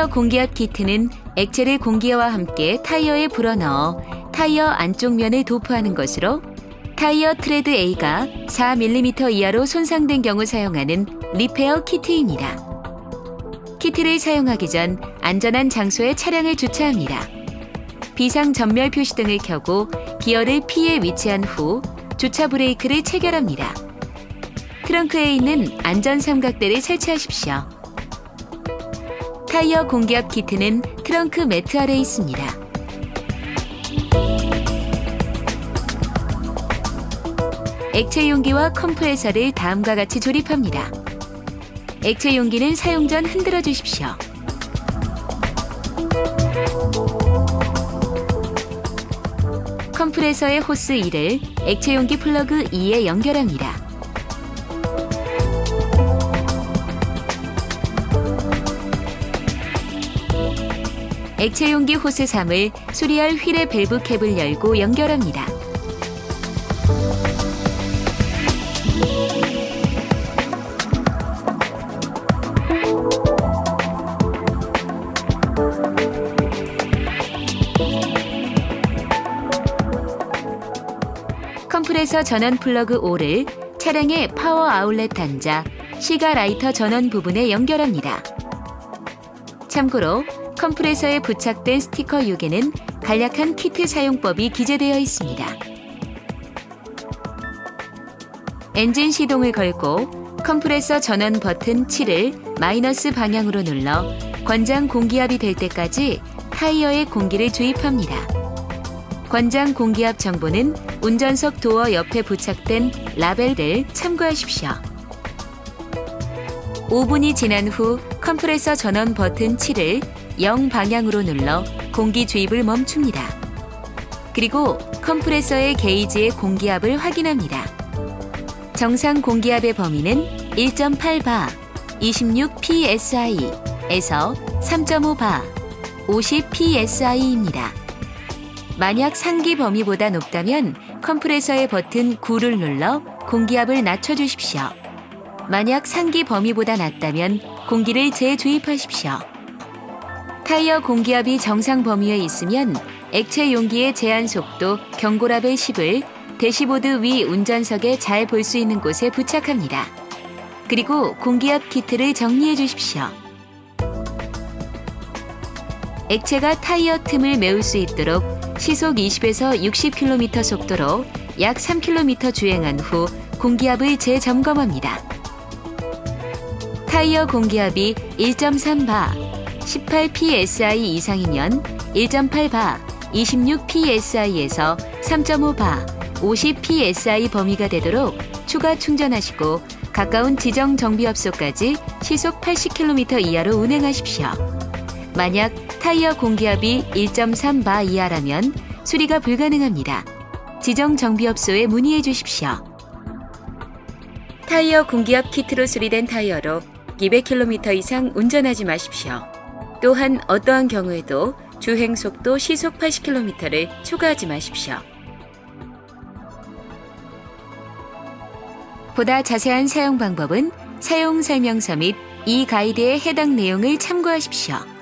타이어 공기압 키트는 액체를 공기와 함께 타이어에 불어넣어 타이어 안쪽 면을 도포하는 것으로 타이어 트레드 A가 4mm 이하로 손상된 경우 사용하는 repair 키트입니다. 키트를 사용하기 전 안전한 장소에 차량을 주차합니다. 비상 점멸 표시등을 켜고 기어를 P에 위치한 후 주차 브레이크를 체결합니다. 트렁크에 있는 안전 삼각대를 설치하십시오. 타이어 공기압 키트는 트렁크 매트 아래 있습니다. 액체 용기와 컴프레서를 다음과 같이 조립합니다. 액체 용기는 사용 전 흔들어 주십시오. 컴프레서의 호스 1을 액체 용기 플러그 2에 연결합니다. 액체 용기 호스 3을 수리할 휠의 밸브 캡을 열고 연결합니다. 컴프레서 전원 플러그 5를 차량의 power outlet 단자 시가 라이터 전원 부분에 연결합니다. 참고로 컴프레서에 부착된 스티커 6에는 간략한 키트 사용법이 기재되어 있습니다. 엔진 시동을 걸고 컴프레서 전원 버튼 7을 마이너스 방향으로 눌러 권장 공기압이 될 때까지 타이어에 공기를 주입합니다. 권장 공기압 정보는 운전석 도어 옆에 부착된 라벨을 참고하십시오. 5분이 지난 후 컴프레서 전원 버튼 7을 0 방향으로 눌러 공기 주입을 멈춥니다. 그리고 컴프레서의 게이지의 공기압을 확인합니다. 정상 공기압의 범위는 1.8바, 26psi에서 3.5바, 50psi입니다. 만약 상기 범위보다 높다면 컴프레서의 버튼 9를 눌러 공기압을 낮춰 주십시오. 만약 상기 범위보다 낮다면 공기를 재주입하십시오. 타이어 공기압이 정상 범위에 있으면 액체 용기의 제한 속도 경고라벨 10을 대시보드 위 운전석에 잘 볼 수 있는 곳에 부착합니다. 그리고 공기압 키트를 정리해 주십시오. 액체가 타이어 틈을 메울 수 있도록 시속 20에서 60km 속도로 약 3km 주행한 후 공기압을 재점검합니다. 타이어 공기압이 1.3바, 18psi 이상이면 1.8바, 26psi에서 3.5바, 50psi 범위가 되도록 추가 충전하시고 가까운 지정 정비업소까지 시속 80km 이하로 운행하십시오. 만약 타이어 공기압이 1.3바 이하라면 수리가 불가능합니다. 지정 정비업소에 문의해 주십시오. 타이어 공기압 키트로 수리된 타이어로 200km 이상 운전하지 마십시오. 또한 어떠한 경우에도 주행 속도 시속 80km를 초과하지 마십시오. 보다 자세한 사용 방법은 사용 설명서 및 이 가이드의 해당 내용을 참고하십시오.